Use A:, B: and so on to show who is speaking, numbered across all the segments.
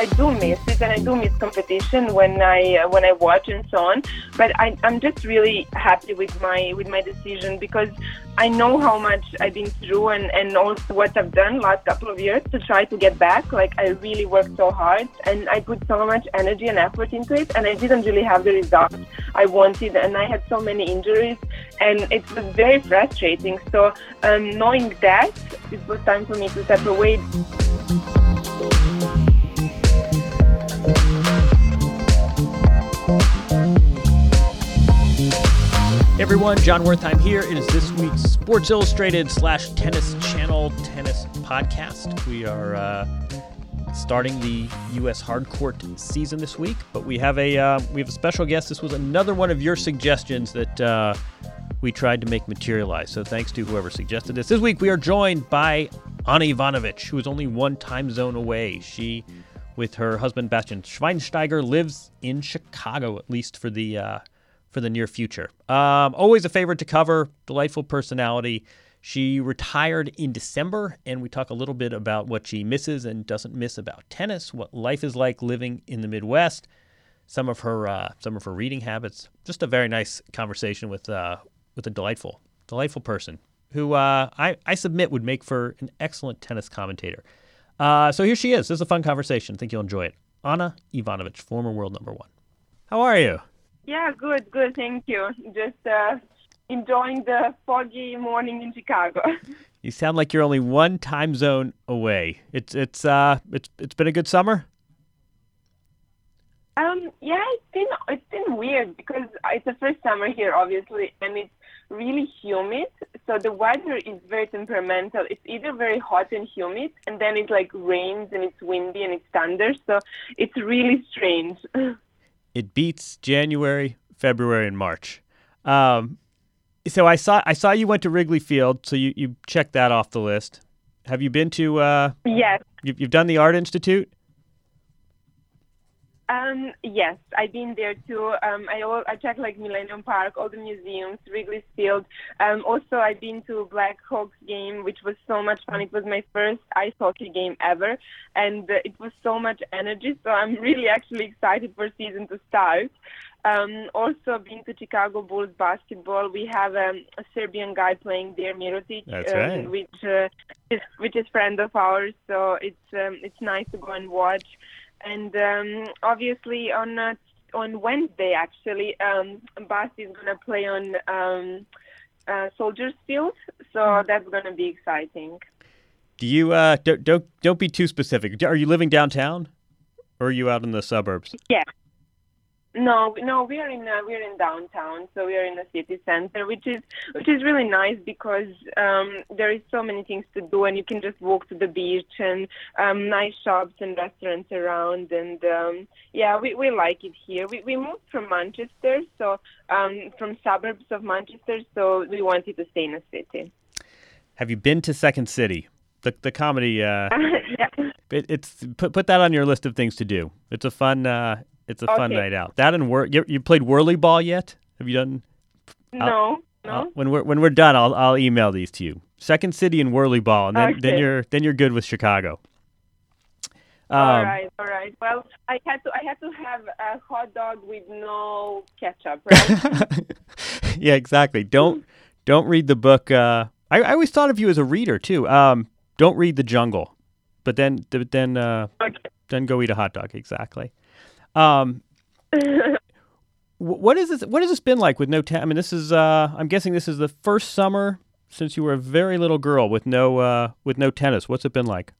A: I do miss it, and I do miss competition when I uh, when I watch and so on. But I, I'm just really happy with my with my decision because I know how much I've been through and and also what I've done last couple of years to try to get back. Like I really worked so hard, and I put so much energy and effort into it, and I didn't really have the result I wanted, and I had so many injuries, and it was very frustrating. So um, knowing that, it was time for me to step away.
B: Everyone, Jon Wertheim here. It is this week's Sports Illustrated slash Tennis Channel Tennis Podcast. We are uh, starting the U.S. Hardcourt season this week, but we have a uh, we have a special guest. This was another one of your suggestions that uh, we tried to make materialize. So thanks to whoever suggested this. This week we are joined by Ana Ivanovic, who is only one time zone away. She, with her husband Bastian Schweinsteiger, lives in Chicago at least for the uh, for the near future. Um, always a favorite to cover, delightful personality. She retired in December, and we talk a little bit about what she misses and doesn't miss about tennis, what life is like living in the Midwest, some of her uh, some of her reading habits. Just a very nice conversation with uh, with a delightful delightful person who uh, I I submit would make for an excellent tennis commentator. Uh, so here she is. This is a fun conversation. I think you'll enjoy it. Ana Ivanovic, former world number one. How are you?
A: Yeah, good, good. Thank you. Just uh, enjoying the foggy morning in Chicago.
B: You sound like you're only one time zone away. It's it's uh it's it's been a good summer.
A: Um, yeah, it's been it's been weird because it's the first summer here, obviously, and it's really humid. So the weather is very temperamental. It's either very hot and humid, and then it like rains and it's windy and it's thunder. So it's really strange.
B: It beats January, February, and March. Um, so I saw I saw you went to Wrigley Field, so you you checked that off the list. Have you been to? Uh,
A: yes.
B: you've, you've done the Art Institute.
A: Um, yes, I've been there too. Um, I al- I checked like Millennium Park, all the museums, Wrigley Field. Um, also, I've been to Black Hawks game, which was so much fun. It was my first ice hockey game ever, and uh, it was so much energy. So I'm really actually excited for season to start. Um, also, been to Chicago Bulls basketball. We have um, a Serbian guy playing there, Mirotic, um,
B: right.
A: which uh, is which is friend of ours. So it's um, it's nice to go and watch. And um, obviously on uh, on Wednesday, actually, um, is gonna play on um, uh, Soldiers Field, so that's gonna be exciting.
B: Do you uh don't don't don't be too specific. Are you living downtown, or are you out in the suburbs?
A: Yeah. No, no, we are in uh, we are in downtown, so we are in the city center, which is which is really nice because um, there is so many things to do, and you can just walk to the beach and um, nice shops and restaurants around, and um, yeah, we, we like it here. We we moved from Manchester, so um, from suburbs of Manchester, so we wanted to stay in a city.
B: Have you been to Second City? The the comedy. Uh,
A: yeah.
B: it, it's put put that on your list of things to do. It's a fun. Uh, it's a fun
A: Okay.
B: night out. That and work. You, you played whirly ball yet? Have you done?
A: No, no.
B: I'll- when we're when we're done, I'll I'll email these to you. Second City and whirly ball, and then then you're then you're good with Chicago. Um,
A: all right, all right. Well, I had to I had to have a hot dog with no ketchup, right?
B: yeah, exactly. Don't don't read the book. Uh, I, I always thought of you as a reader too. Um, don't read the Jungle, but then but then uh,
A: okay.
B: then go eat a hot dog. Exactly. Um, what is this? What has this been like with no? Te- I mean, this is. Uh, I'm guessing this is the first summer since you were a very little girl with no uh, with no tennis. What's it been like?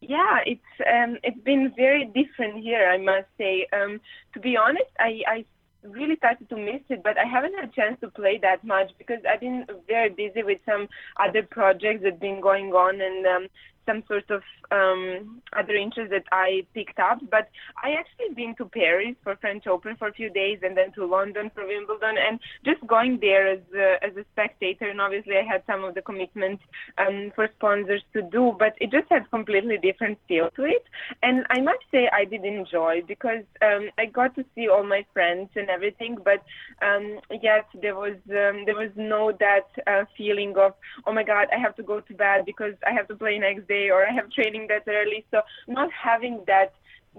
A: Yeah, it's um, it's been very different here, I must say. Um, to be honest, I, I really started to miss it, but I haven't had a chance to play that much because I've been very busy with some other projects that have been going on and um, some sort of um, other interest that I picked up. But I actually been to Paris for French Open for a few days and then to London for Wimbledon and just going there as a, as a spectator. And obviously, I had some of the commitments um, for sponsors to do, but it just had completely different feel to it. And I must say, I did enjoy because um, I got to see all my friends and everything, but um, yet there was um, there was no that uh, feeling of oh my god, I have to go to bed because I have to play next day or I have training that early. So not having that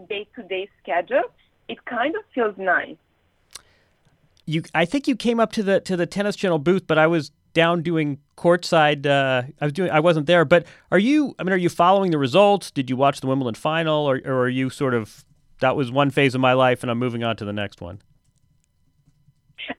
A: day-to-day schedule, it kind of feels nice.
B: You, I think you came up to the to the tennis channel booth, but I was down doing courtside. Uh, I was doing. I wasn't there. But are you? I mean, are you following the results? Did you watch the Wimbledon final, or, or are you sort of? That was one phase of my life, and I'm moving on to the next one.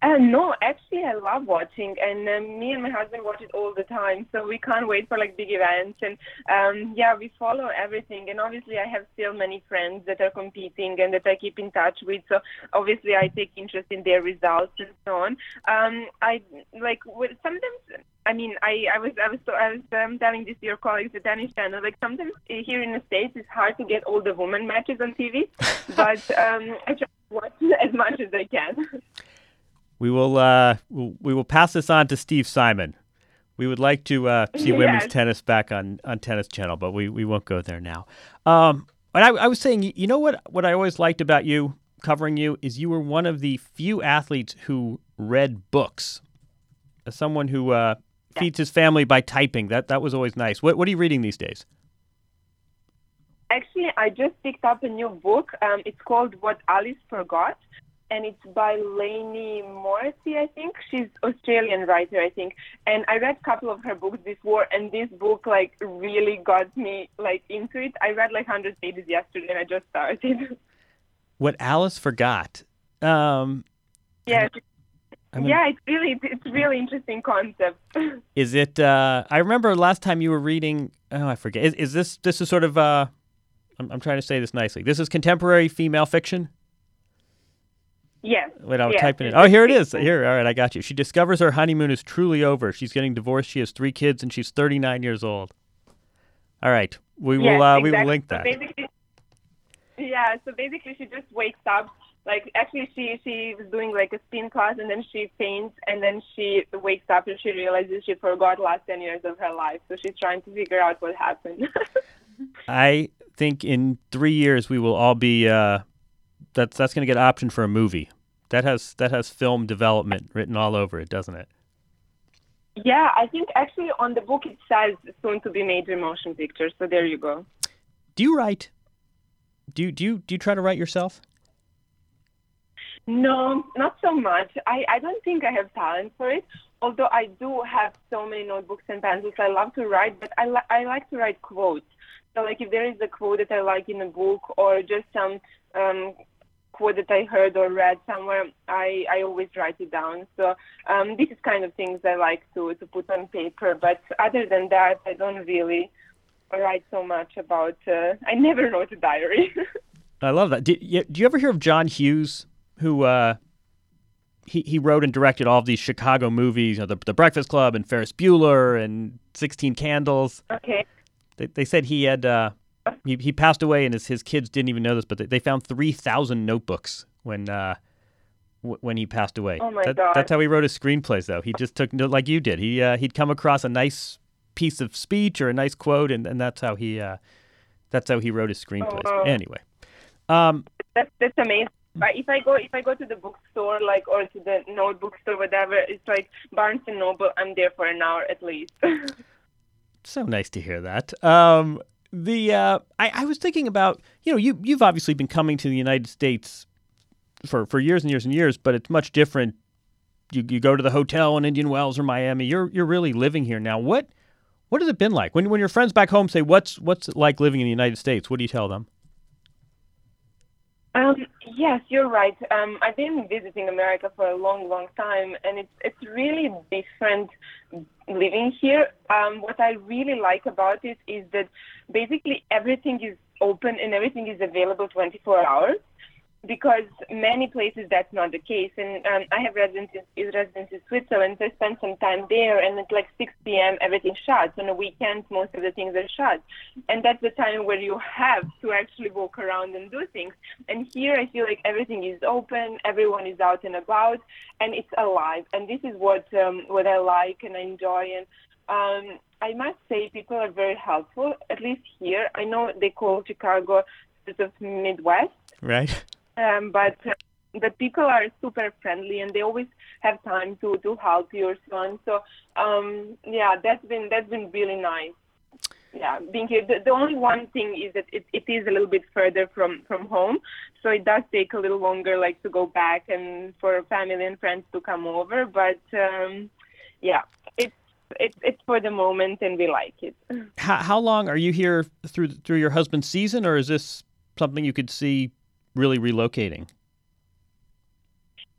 A: Uh, no, actually, I love watching, and um, me and my husband watch it all the time. So we can't wait for like big events, and um, yeah, we follow everything. And obviously, I have still many friends that are competing and that I keep in touch with. So obviously, I take interest in their results and so on. Um, I like with, sometimes. I mean, I, I was I was I was um, telling this to your colleagues at Tennis Channel. Like sometimes here in the states, it's hard to get all the women matches on TV, but um, I try to watch as much as I can.
B: We will. Uh, we'll, pass this on to Steve Simon. We would like to uh, see women's tennis back on, on Tennis Channel, but we, we won't go there now. Um, but I, I was saying, you- you know what? What I always liked about you covering you is you were one of the few athletes who read books. As someone who uh, feeds his family by typing, that that was always nice. What what are you reading these days?
A: Actually, I just picked up a new book. Um, it's called What Alice Forgot, and it's by Lainey Morrissey, I think. She's Australian writer, I think. And I read a couple of her books before, and this book like really got me like into it. I read like 100 pages yesterday, and I just started.
B: What Alice forgot. Um,
A: yeah,
B: I mean,
A: yeah, it's really it's, it's really interesting concept.
B: Is it? Uh, I remember last time you were reading. Oh, I forget. Is, is this? This is sort of. Uh, I'm, I'm trying to say this nicely. This is contemporary female fiction.
A: Yes.
B: Wait, I'm
A: yes,
B: typing it. Oh, here it is. Here, all right, I got you. She discovers her honeymoon is truly over. She's getting divorced. She has three kids, and she's 39 years old. All right, we will.
A: Yes,
B: uh, We will
A: exactly.
B: link
A: So
B: that.
A: basically, yeah. So basically, she just wakes up. Like actually, she she was doing like a spin class, and then she faints, and then she wakes up and she realizes she forgot last ten years of her life. So she's trying to figure out what happened.
B: I think in three years we will all be. Uh, that's that's going to get optioned for a movie. That has that has film development written all over it, doesn't it?
A: yeah, I think actually on the book it says soon to be major motion picture. So there you go.
B: Do you write? Do you do you do you try to write yourself?
A: No, not so much. I, I don't think I have talent for it. Although I do have so many notebooks and pencils, I love to write, but I, li- I like to write quotes. So, like, if there is a quote that I like in a book or just some um, quote that I heard or read somewhere, I, I always write it down. So, um, this is kind of things I like to, to put on paper. But other than that, I don't really write so much about. Uh, I never wrote a diary.
B: I love that. Did you, do you ever hear of John Hughes, who uh, he he wrote and directed all of these Chicago movies, you know, the the Breakfast Club and Ferris Bueller and Sixteen Candles.
A: Okay.
B: They, they said he had uh, he he passed away, and his his kids didn't even know this, but they, they found three thousand notebooks when uh, w- when he passed away.
A: Oh my
B: That-
A: God.
B: That's how he wrote his screenplays, though. He just took like you did. He uh, he'd come across a nice piece of speech or a nice quote, and, and that's how he uh, that's how he wrote his screenplays.
A: wow.
B: Anyway, um,
A: That's that's amazing. But if I go if I go to the bookstore like or to the notebook store whatever, it's like Barnes and Noble. I'm there for an hour at least.
B: So nice to hear that. Um, the uh, I, I was thinking about you know you you've obviously been coming to the United States for, for years and years and years, but it's much different. You, you go to the hotel in Indian Wells or Miami. You're you're really living here now. What what has it been like when when your friends back home say what's what's it like living in the United States? What do you tell them?
A: Um, yes, you're right. Um, I've been visiting America for a long, long time, and it's it's really different living here. Um, what I really like about it is that basically everything is open and everything is available 24 hours. Because many places that's not the case, and um, I have residence in, residence in Switzerland. So I spent some time there, and at like 6 p.m. everything shuts. On the weekends, most of the things are shut, and that's the time where you have to actually walk around and do things. And here, I feel like everything is open, everyone is out and about, and it's alive. And this is what um, what I like and I enjoy. And um, I must say, people are very helpful. At least here, I know they call Chicago sort of Midwest,
B: Right.
A: um, but uh, the people are super friendly and they always have time to to help you or so on. So um, yeah, that's been that's been really nice. Yeah, being here. The, the only one thing is that it, it is a little bit further from from home, so it does take a little longer, like to go back and for family and friends to come over. But um, yeah, it's it's it's for the moment, and we like it.
B: How, how long are you here through through your husband's season, or is this something you could see really relocating?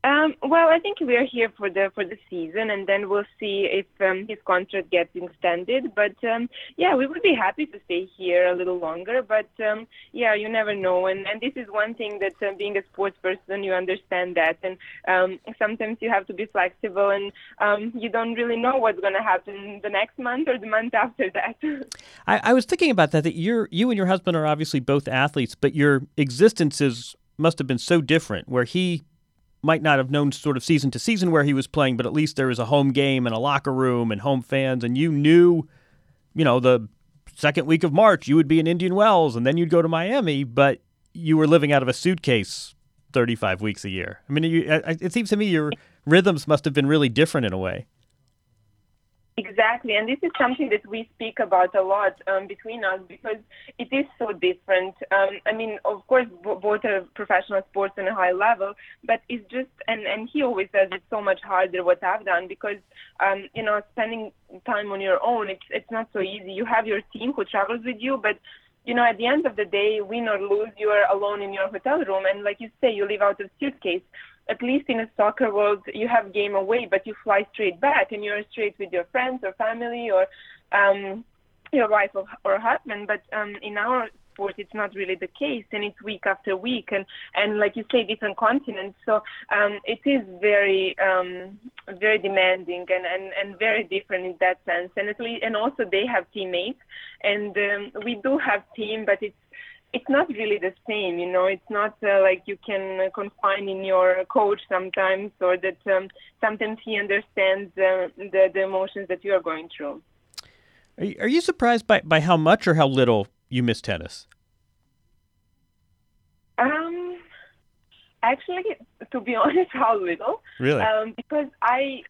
A: Um, well, I think we are here for the for the season, and then we'll see if um, his contract gets extended. But um, yeah, we would be happy to stay here a little longer. But um, yeah, you never know, and and this is one thing that uh, being a sports person, you understand that, and um, sometimes you have to be flexible, and um, you don't really know what's going to happen the next month or the month after that.
B: I, I was thinking about that. That you're you and your husband are obviously both athletes, but your existences must have been so different. Where he might not have known sort of season to season where he was playing, but at least there was a home game and a locker room and home fans, and you knew, you know, the second week of March you would be in Indian Wells, and then you'd go to Miami, but you were living out of a suitcase. 35 weeks a year. I mean, you, it seems to me your rhythms must have been really different in a way.
A: Exactly, and this is something that we speak about a lot um, between us because it is so different. Um, I mean, of course, b- both are professional sports on a high level, but it's just, and, and he always says it's so much harder what I've done because, um, you know, spending time on your own, it's, it's not so easy. You have your team who travels with you, but you know, at the end of the day, win or lose, you are alone in your hotel room, and like you say, you live out of suitcase at least in a soccer world, you have game away, but you fly straight back and you're straight with your friends or family or um, your wife or, or husband. But um, in our sport, it's not really the case, and it's week after week, and and like you say, different continents. So um, it is very um, very demanding and, and, and very different in that sense. And at least, and also they have teammates, and um, we do have team, but it's it's not really the same, you know. It's not uh, like you can confine in your coach sometimes, or that um, sometimes he understands uh, the the emotions that you are going through.
B: Are you, are you surprised by, by how much or how little you miss tennis?
A: Um, actually, to be honest, how little?
B: Really?
A: Um, because I,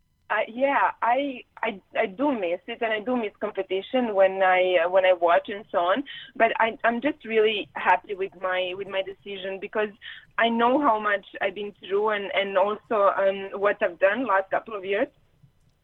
A: Yeah, I, I, I do miss it, and I do miss competition when I uh, when I watch and so on. But I, I'm just really happy with my with my decision because I know how much I've been through, and and also um, what I've done last couple of years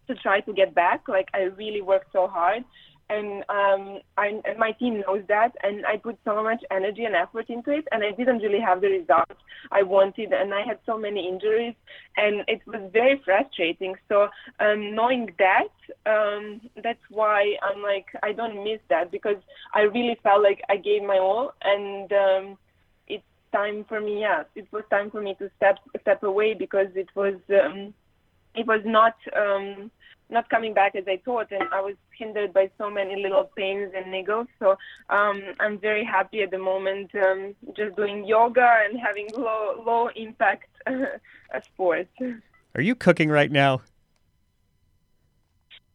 A: to try to get back. Like I really worked so hard, and um, I, and my team knows that, and I put so much energy and effort into it, and I didn't really have the results I wanted, and I had so many injuries, and it was very frustrating. So um, knowing that, um, that's why I'm like I don't miss that because I really felt like I gave my all, and um, it's time for me. Yeah, it was time for me to step step away because it was um, it was not um, not coming back as I thought, and I was hindered by so many little pains and niggles. So um, I'm very happy at the moment, um, just doing yoga and having low low impact uh, sports.
B: Are you cooking right now?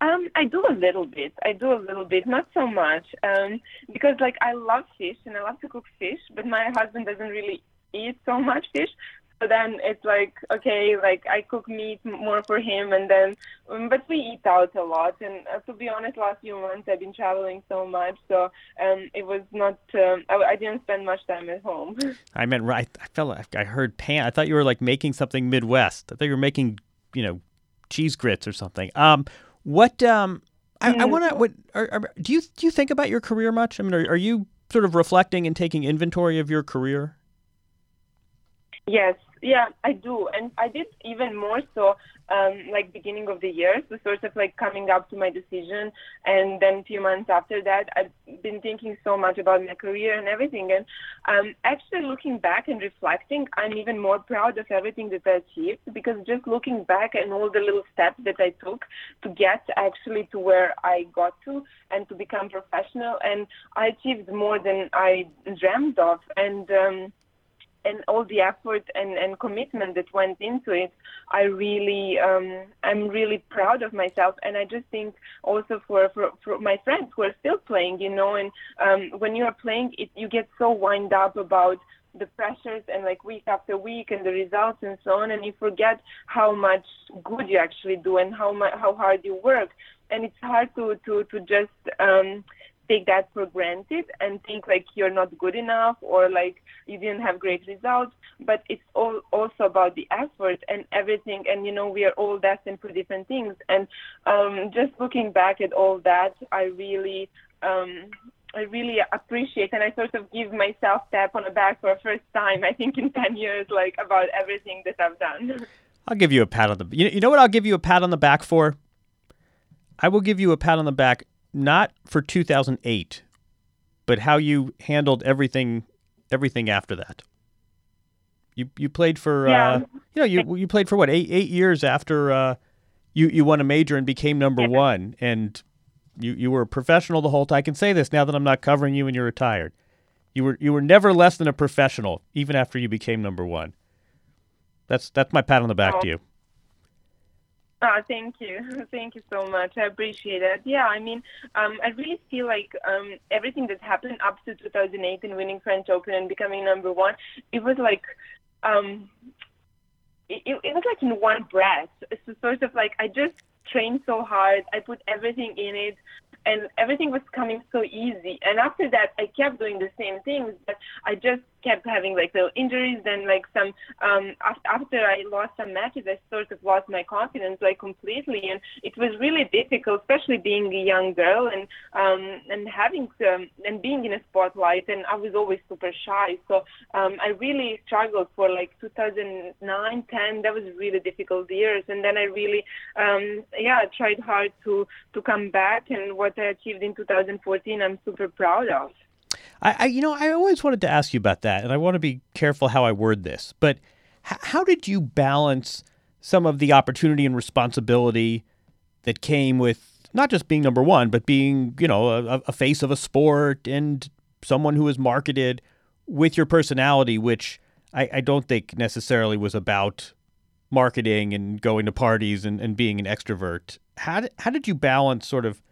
A: Um, I do a little bit. I do a little bit, not so much, um, because like I love fish and I love to cook fish, but my husband doesn't really eat so much fish. So then it's like okay, like I cook meat more for him, and then um, but we eat out a lot. And uh, to be honest, last few months I've been traveling so much, so um, it was not. Um, I, I didn't spend much time at home.
B: I meant right. I felt like I heard pan. I thought you were like making something Midwest. I thought you were making you know cheese grits or something. Um, what um, I, I want to. What are, are, do you do you think about your career much? I mean, are, are you sort of reflecting and taking inventory of your career?
A: Yes, yeah, I do, and I did even more so, um, like beginning of the year, so sort of like coming up to my decision, and then a few months after that, I've been thinking so much about my career and everything, and um, actually looking back and reflecting, I'm even more proud of everything that I achieved. Because just looking back and all the little steps that I took to get actually to where I got to and to become professional, and I achieved more than I dreamed of, and. Um, and all the effort and, and commitment that went into it, I really, um, I'm really proud of myself. And I just think also for, for, for my friends who are still playing, you know, and um, when you are playing, it, you get so wind up about the pressures and like week after week and the results and so on, and you forget how much good you actually do and how much, how hard you work. And it's hard to, to, to just, um, take that for granted and think like you're not good enough or like you didn't have great results but it's all also about the effort and everything and you know we are all destined for different things and um just looking back at all that i really um I really appreciate and I sort of give myself tap on the back for the first time I think in 10 years like about everything that I've done.
B: I'll give you a pat on the you, you know what I'll give you a pat on the back for? I will give you a pat on the back not for 2008, but how you handled everything everything after that. You you played for
A: Yeah.
B: uh, you know you you played for what eight eight years after uh, you you won a major and became number
A: Yeah.
B: one, and you you were a professional the whole time. I can say this now that I'm not covering you and you're retired. You were you were never less than a professional, even after you became number one. That's that's my pat on the back
A: Oh.
B: to you.
A: Oh, thank you. Thank you so much. I appreciate it. Yeah, I mean, um, I really feel like um, everything that happened up to 2008 and winning French Open and becoming number one, it was like, um, it it was like in one breath. It's sort of like I just trained so hard. I put everything in it. And everything was coming so easy. And after that, I kept doing the same things, but I just kept having like little injuries. Then like some um, after I lost some matches, I sort of lost my confidence like completely, and it was really difficult, especially being a young girl and um, and having um, and being in a spotlight. And I was always super shy, so um, I really struggled for like 2009, 10. That was really difficult years, and then I really um, yeah tried hard to to come back. And what I achieved in 2014, I'm super proud of.
B: I, I, you know, I always wanted to ask you about that, and I want to be careful how I word this. But h- how did you balance some of the opportunity and responsibility that came with not just being number one, but being, you know, a, a face of a sport and someone who is marketed with your personality, which I, I don't think necessarily was about marketing and going to parties and, and being an extrovert. How did, how did you balance sort of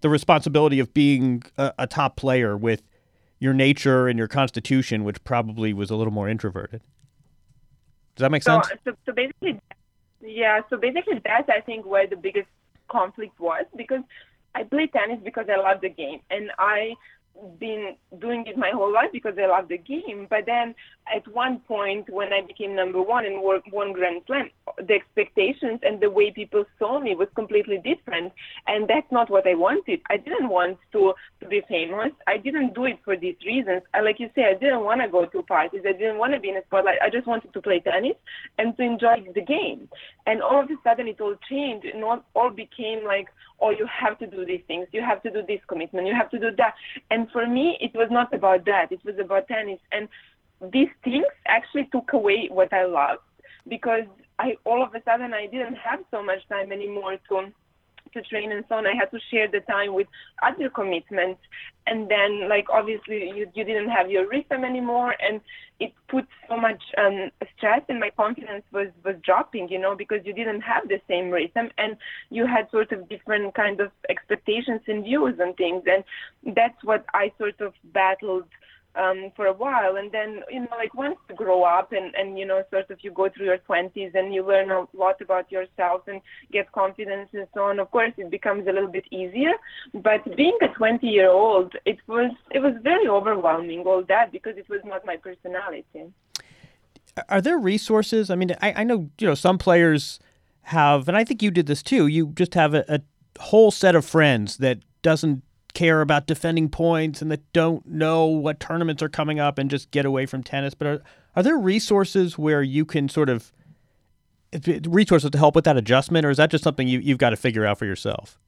B: the responsibility of being a, a top player with your nature and your constitution, which probably was a little more introverted. Does that make
A: So,
B: sense?
A: so, so basically, yeah. So basically, that's I think where the biggest conflict was because I play tennis because I love the game, and I been doing it my whole life because I love the game. But then at one point when I became number one and won Grand Slam, the expectations and the way people saw me was completely different. And that's not what I wanted. I didn't want to, to be famous. I didn't do it for these reasons. I, like you say, I didn't want to go to parties. I didn't want to be in a spotlight. I just wanted to play tennis and to enjoy the game. And all of a sudden it all changed and all, all became like, oh, you have to do these things. You have to do this commitment. You have to do that. And for me, it was not about that. It was about tennis. And these things actually took away what I loved because I all of a sudden I didn't have so much time anymore to to train and so on. I had to share the time with other commitments, and then like obviously you you didn't have your rhythm anymore, and it put so much um, stress, and my confidence was was dropping, you know, because you didn't have the same rhythm, and you had sort of different kind of expectations and views and things, and that's what I sort of battled um, for a while. And then, you know, like once you grow up and, and, you know, sort of you go through your 20s and you learn a lot about yourself and get confidence and so on, of course, it becomes a little bit easier. But being a 20 year old, it was, it was very overwhelming, all that, because it was not my personality.
B: Are there resources? I mean, I, I know, you know, some players have, and I think you did this too, you just have a, a whole set of friends that doesn't care about defending points and that don't know what tournaments are coming up and just get away from tennis. But are, are there resources where you can sort of resources to help with that adjustment, or is that just something you, you've got to figure out for yourself?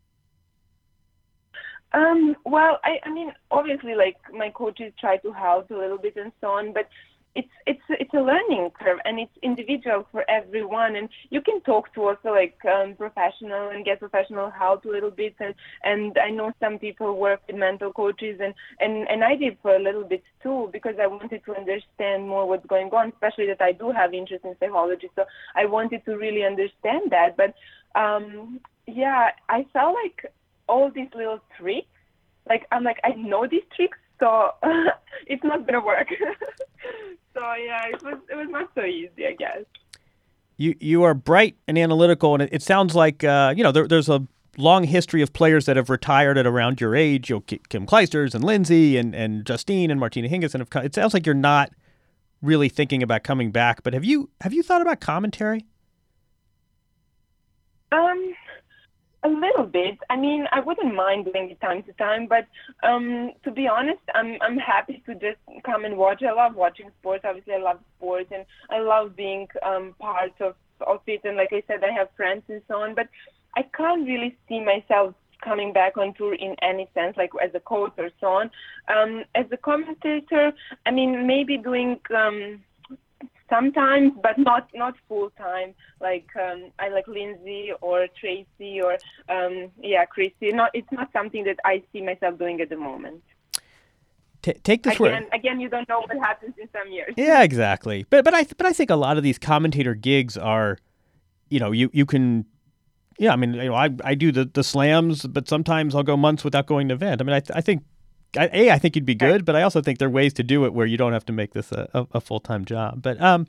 A: Um, well, I, I mean, obviously, like my coaches try to help a little bit and so on, but it's it's it's a learning curve and it's individual for everyone. And you can talk to also like um, professional and get professional help a little bit. And and I know some people work with mental coaches and and and I did for a little bit too because I wanted to understand more what's going on especially that I do have interest in psychology. So I wanted to really understand that. But um yeah I felt like all these little tricks like I'm like I know these tricks so it's not gonna work. so yeah, it was it was not so easy, I guess.
B: You you are bright and analytical, and it, it sounds like uh, you know there, there's a long history of players that have retired at around your age. You know, Kim Clijsters and Lindsay and and Justine and Martina Hingis, and it sounds like you're not really thinking about coming back. But have you have you thought about commentary?
A: Um, a little bit. I mean, I wouldn't mind doing it time to time, but um, to be honest, I'm I'm happy to just come and watch. I love watching sports. Obviously, I love sports, and I love being um, part of of it. And like I said, I have friends and so on. But I can't really see myself coming back on tour in any sense, like as a coach or so on. Um, as a commentator, I mean, maybe doing. Um, sometimes, but not not full time. Like um, I like Lindsay or Tracy or um, yeah, Christy. Not it's not something that I see myself doing at the moment.
B: T- take this
A: again. Word. Again, you don't know what happens in some years.
B: Yeah, exactly. But but I but I think a lot of these commentator gigs are, you know, you you can. Yeah, I mean, you know, I, I do the, the slams, but sometimes I'll go months without going to event. I mean, I, th- I think a, I think you'd be good, but I also think there are ways to do it where you don't have to make this a, a, a full time job. But um,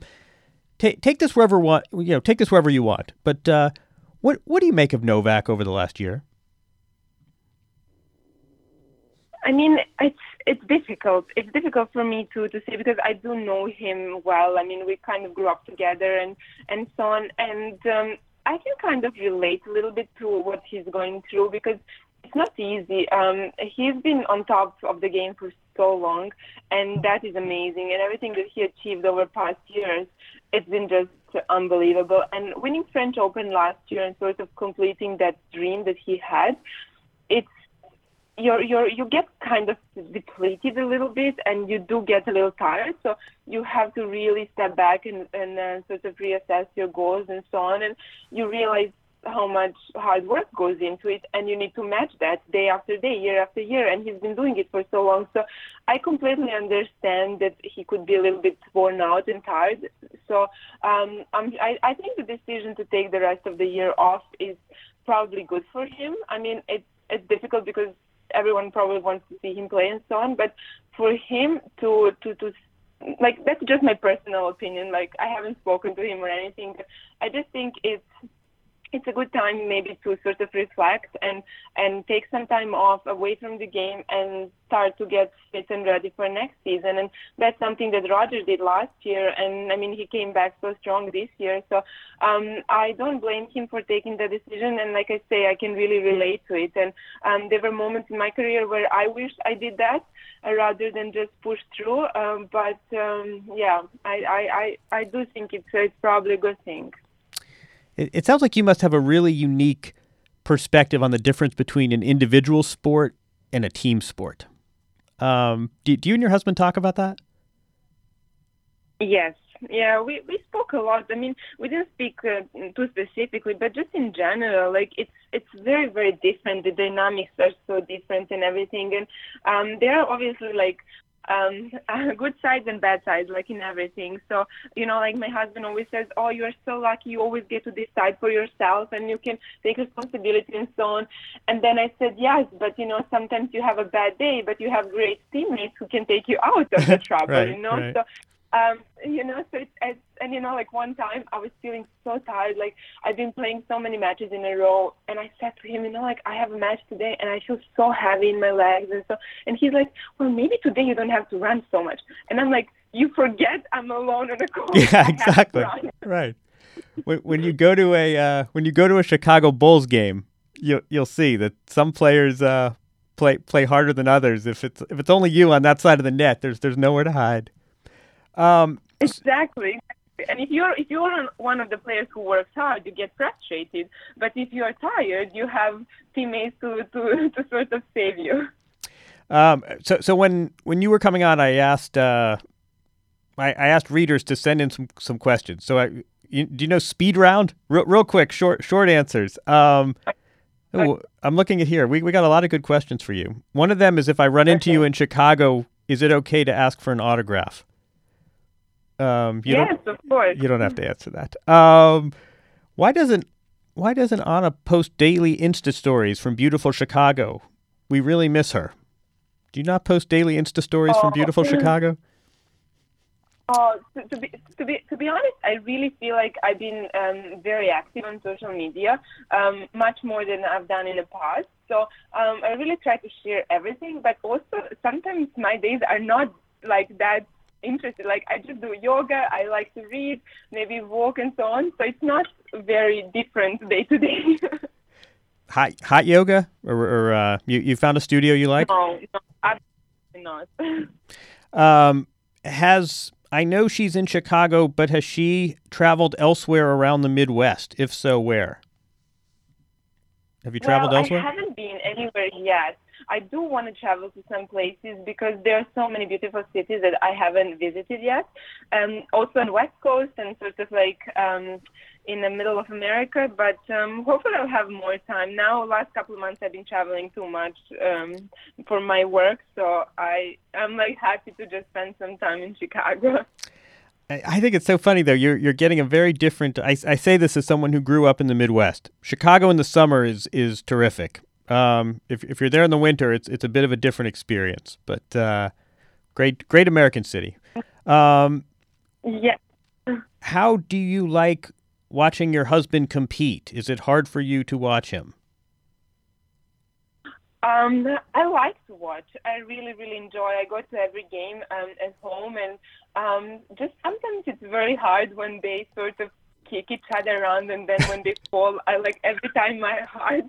B: take take this wherever want you know take this wherever you want. But uh, what what do you make of Novak over the last year?
A: I mean, it's it's difficult. It's difficult for me to to say because I do know him well. I mean, we kind of grew up together and and so on. And um, I can kind of relate a little bit to what he's going through because it's not easy. Um, he's been on top of the game for so long, and that is amazing. And everything that he achieved over past years, it's been just unbelievable. And winning French Open last year and sort of completing that dream that he had, it's you're, you're, you get kind of depleted a little bit and you do get a little tired. So you have to really step back and, and uh, sort of reassess your goals and so on. And you realize how much hard work goes into it and you need to match that day after day year after year and he's been doing it for so long. So i completely understand that he could be a little bit worn out and tired. So um I, I think the decision to take the rest of the year off is probably good for him. I mean it's it's difficult because everyone probably wants to see him play and so on but for him to to to like that's just my personal opinion. Like i haven't spoken to him or anything But i just think it's it's a good time maybe to sort of reflect and and take some time off away from the game and start to get fit and ready for next season. And that's something that Roger did last year. And I mean he came back so strong this year. So um, I don't blame him for taking the decision. And like I say I can really relate to it. And um, there were moments in my career where I wish I did that uh, rather than just push through. Um, but um, yeah I, I, I, I do think it's, it's probably a good thing.
B: It, it sounds like you must have a really unique perspective on the difference between an individual sport and a team sport. Um, do, do you and your husband talk about that?
A: Yes. Yeah, we, we spoke a lot. I mean, we didn't speak uh, too specifically, but just in general, like it's it's very very different. The dynamics are so different and everything, and um, there are obviously like um good sides and bad sides like in everything. So you know like my husband always says oh you're so lucky you always get to decide for yourself and you can take responsibility and so on. And then i said yes but you know sometimes you have a bad day but you have great teammates who can take you out of the trouble
B: Right,
A: you know?
B: right.
A: so um you know so it's, it's and you know like one time i was feeling so tired like i've been playing so many matches in a row and i said to him you know like i have a match today and i feel so heavy in my legs and so and he's like well maybe today you don't have to run so much and i'm like you forget i'm alone on a court
B: Yeah, exactly. Right. When, when you go to a uh, when you go to a Chicago Bulls game, you'll you'll see that some players uh, play play harder than others. If it's if it's only you on that side of the net, there's there's nowhere to hide. Um,
A: Exactly. And if you're if you're one of the players who works hard, you get frustrated. But if you're tired, you have teammates to to, to sort of save you.
B: Um, so, so when when you were coming on, I asked uh, I, I asked readers to send in some some questions. So, I, you, do you know speed round? Real, real quick, short short answers. Um, oh, I'm looking at here. We we got a lot of good questions for you. One of them is if I run into you in Chicago, is it okay to ask for an autograph? Um, you
A: yes,
B: don't
A: of course.
B: you don't have to answer that. Um, why doesn't why doesn't Ana post daily Insta stories from beautiful Chicago? We really miss her. Do you not post daily Insta stories from
A: Oh.
B: beautiful Chicago?
A: Oh, to, to be to be to be honest, I really feel like I've been um, very active on social media, um, much more than I've done in the past. So um, I really try to share everything, but also sometimes my days are not like that interested. Like I just do yoga, I like to read, maybe walk and so on. So it's not very different day to day.
B: Hot hot yoga, or, or uh, you you found a studio you like?
A: No, no, absolutely not.
B: Um, has I know she's in Chicago, but has she traveled elsewhere around the Midwest? If so, where? Have you traveled
A: well,
B: elsewhere?
A: I haven't been anywhere yet. I do want to travel to some places because there are so many beautiful cities that I haven't visited yet. Um, also on West Coast and sort of like um, in the middle of America. But um, hopefully I'll have more time. Now, last couple of months I've been traveling too much um, for my work, so I I'm like happy to just spend some time in Chicago.
B: I think it's so funny though. You're you're getting a very different. I, I say this as someone who grew up in the Midwest. Chicago in the summer is is terrific. Um, if if you're there in the winter, it's it's a bit of a different experience. But uh, great great American city. Um,
A: yeah.
B: how do you like watching your husband compete? Is it hard for you to watch him?
A: Um, I like to watch. I really, really enjoy. I go to every game um, at home, and um, just sometimes it's very hard when they sort of kick each other around, and then when they fall, I like every time my heart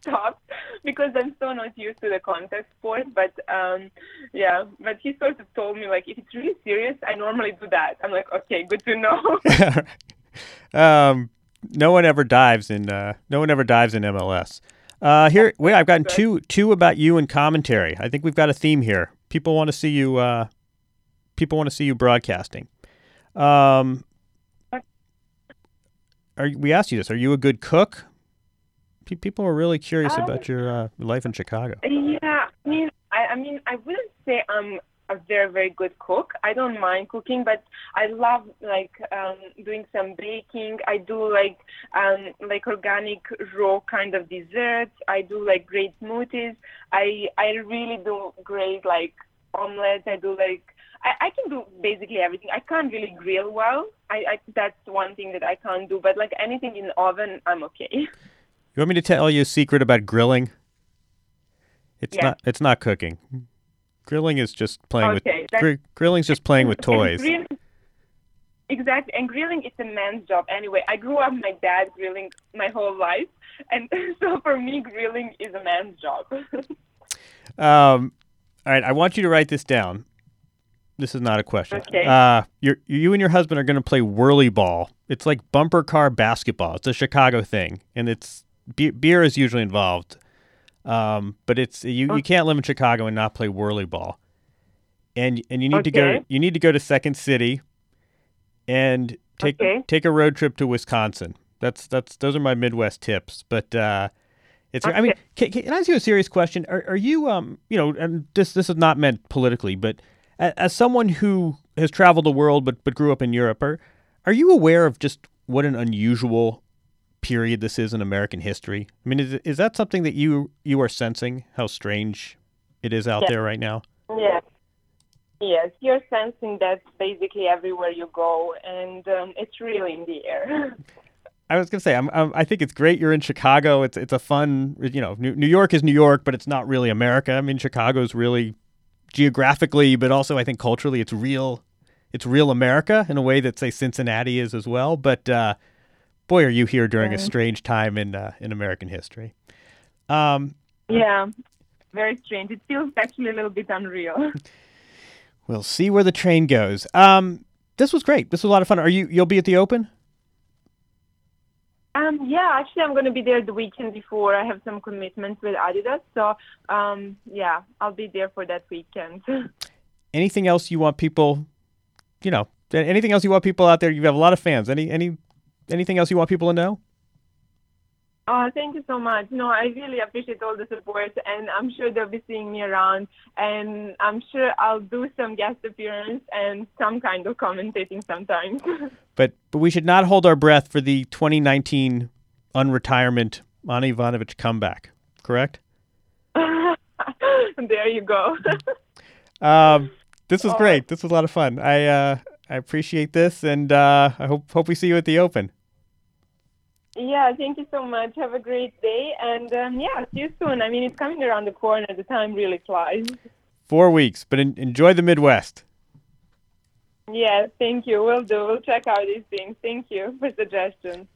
A: stops because I'm so not used to the contact sport. But um, yeah, but he sort of told me like if it's really serious, I normally do that. I'm like, okay, good to know.
B: um, no one ever dives in. Uh, no one ever dives in MLS. Uh, here, wait, I've gotten two two about you and commentary. I think we've got a theme here. People want to see you. Uh, people want to see you broadcasting. Um, are we asked you this? Are you a good cook? Pe- People are really curious
A: Um,
B: about your uh, life in Chicago.
A: Yeah, I mean, I, I mean, I wouldn't say I'm a very, very good cook. I don't mind cooking, but I love like um, doing some baking. I do like um, like organic raw kind of desserts. I do like great smoothies. I I really do great like omelets. I do like I, I can do basically everything. I can't really grill well. I, I that's one thing that I can't do. But like anything in the oven, I'm okay.
B: You want me to tell you a secret about grilling? It's
A: Yeah.
B: not. It's not cooking. Grilling is just playing
A: Okay,
B: with. Gr- grilling's just playing with toys.
A: grill- exactly, and grilling is a man's job anyway. I grew up my dad grilling my whole life, and so for me, grilling is a man's job.
B: Um, all right, I want you to write this down. This is not a question.
A: Okay.
B: Uh, you you and your husband are going to play whirly ball. It's like bumper car basketball. It's a Chicago thing, and it's be- beer is usually involved. Um, but it's you, you can't live in Chicago and not play whirly ball. And and you need to go you need to go to Second City, and take
A: Okay.
B: take a road trip to Wisconsin. That's that's those are my Midwest tips. But uh, it's I mean, can, can I ask you a serious question? Are, are you um you know and this this is not meant politically, but as, someone who has traveled the world but but grew up in Europe, are are you aware of just what an unusual period this is in American history? I mean, is is that something that you you are sensing how strange it is out there right now?
A: Yes. Yes, you're sensing that basically everywhere you go, and um, it's really in the air.
B: I was gonna say, I'm, I'm, I think it's great you're in Chicago. It's it's a fun, you know, New, New York is New York, but it's not really America. I mean, Chicago's really geographically, but also I think culturally, it's real, it's real America in a way that say Cincinnati is as well. But uh, boy, are you here during a strange time in uh, in American history. Um,
A: yeah, very strange. It feels actually a little bit unreal.
B: we'll see where the train goes. Um, this was great. This was a lot of fun. Are you you'll be at the Open?
A: Um, yeah, actually, I'm going to be there the weekend before. I have some commitments with Adidas, so um, yeah, I'll be there for that weekend.
B: anything else you want people, you know, anything else you want people out there? You have a lot of fans. Any any anything else you want people to know?
A: Oh, thank you so much. No, I really appreciate all the support, and I'm sure they'll be seeing me around, and I'm sure I'll do some guest appearance and some kind of commentating sometimes.
B: But but we should not hold our breath for the 2019 unretirement Ana Ivanovic comeback. Correct?
A: there you go.
B: Um, this was great. This was a lot of fun. I uh, I appreciate this, and uh, I hope hope we see you at the Open.
A: Yeah, thank you so much. Have a great day, and um, yeah, see you soon. I mean, it's coming around the corner. The time really flies.
B: Four weeks, but en- enjoy the Midwest.
A: Yeah, thank you. We'll do. We'll check out these things. Thank you for suggestions.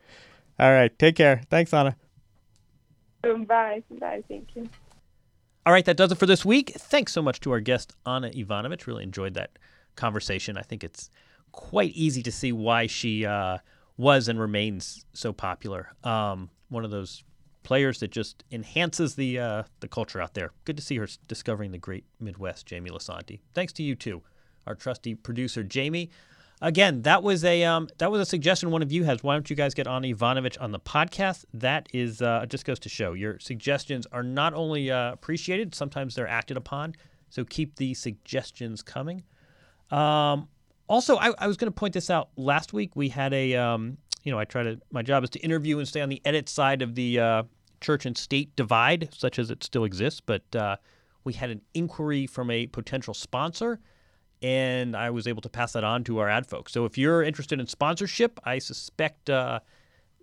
B: All right, take care. Thanks, Ana.
A: Bye. Bye. Thank you.
B: All right, that does it for this week. Thanks so much to our guest, Ana Ivanovic. Really enjoyed that conversation. I think it's quite easy to see why she uh, was and remains so popular. Um, one of those players that just enhances the uh, the culture out there. Good to see her discovering the great Midwest, Jamie Lisanti. Thanks to you too, our trusty producer, Jamie. Again, that was a um, that was a suggestion one of you has. Why don't you guys get Ana Ivanovic on the podcast? That is uh, just goes to show your suggestions are not only uh, appreciated, sometimes they're acted upon. So keep the suggestions coming. Um, also, I, I was going to point this out. Last week we had a, um, you know, I try to. My job is to interview and stay on the edit side of the uh, church and state divide, such as it still exists. But uh, we had an inquiry from a potential sponsor, and I was able to pass that on to our ad folks. So if you're interested in sponsorship, I suspect uh,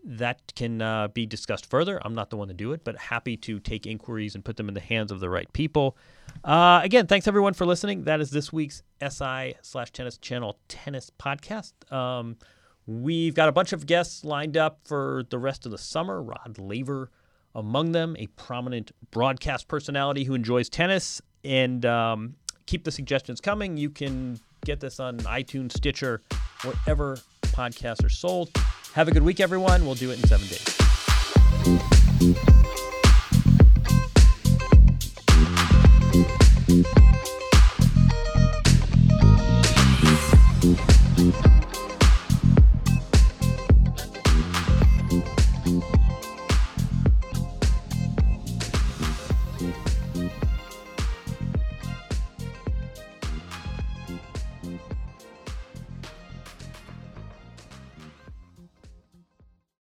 B: that can uh, be discussed further. I'm not the one to do it, but happy to take inquiries and put them in the hands of the right people. Uh, again, thanks everyone for listening. That is this week's SI slash tennis channel tennis podcast. Um, we've got a bunch of guests lined up for the rest of the summer. Rod Laver among them, a prominent broadcast personality who enjoys tennis. And um, keep the suggestions coming. You can get this on iTunes, Stitcher, wherever podcasts are sold. Have a good week, everyone. We'll do it in seven days.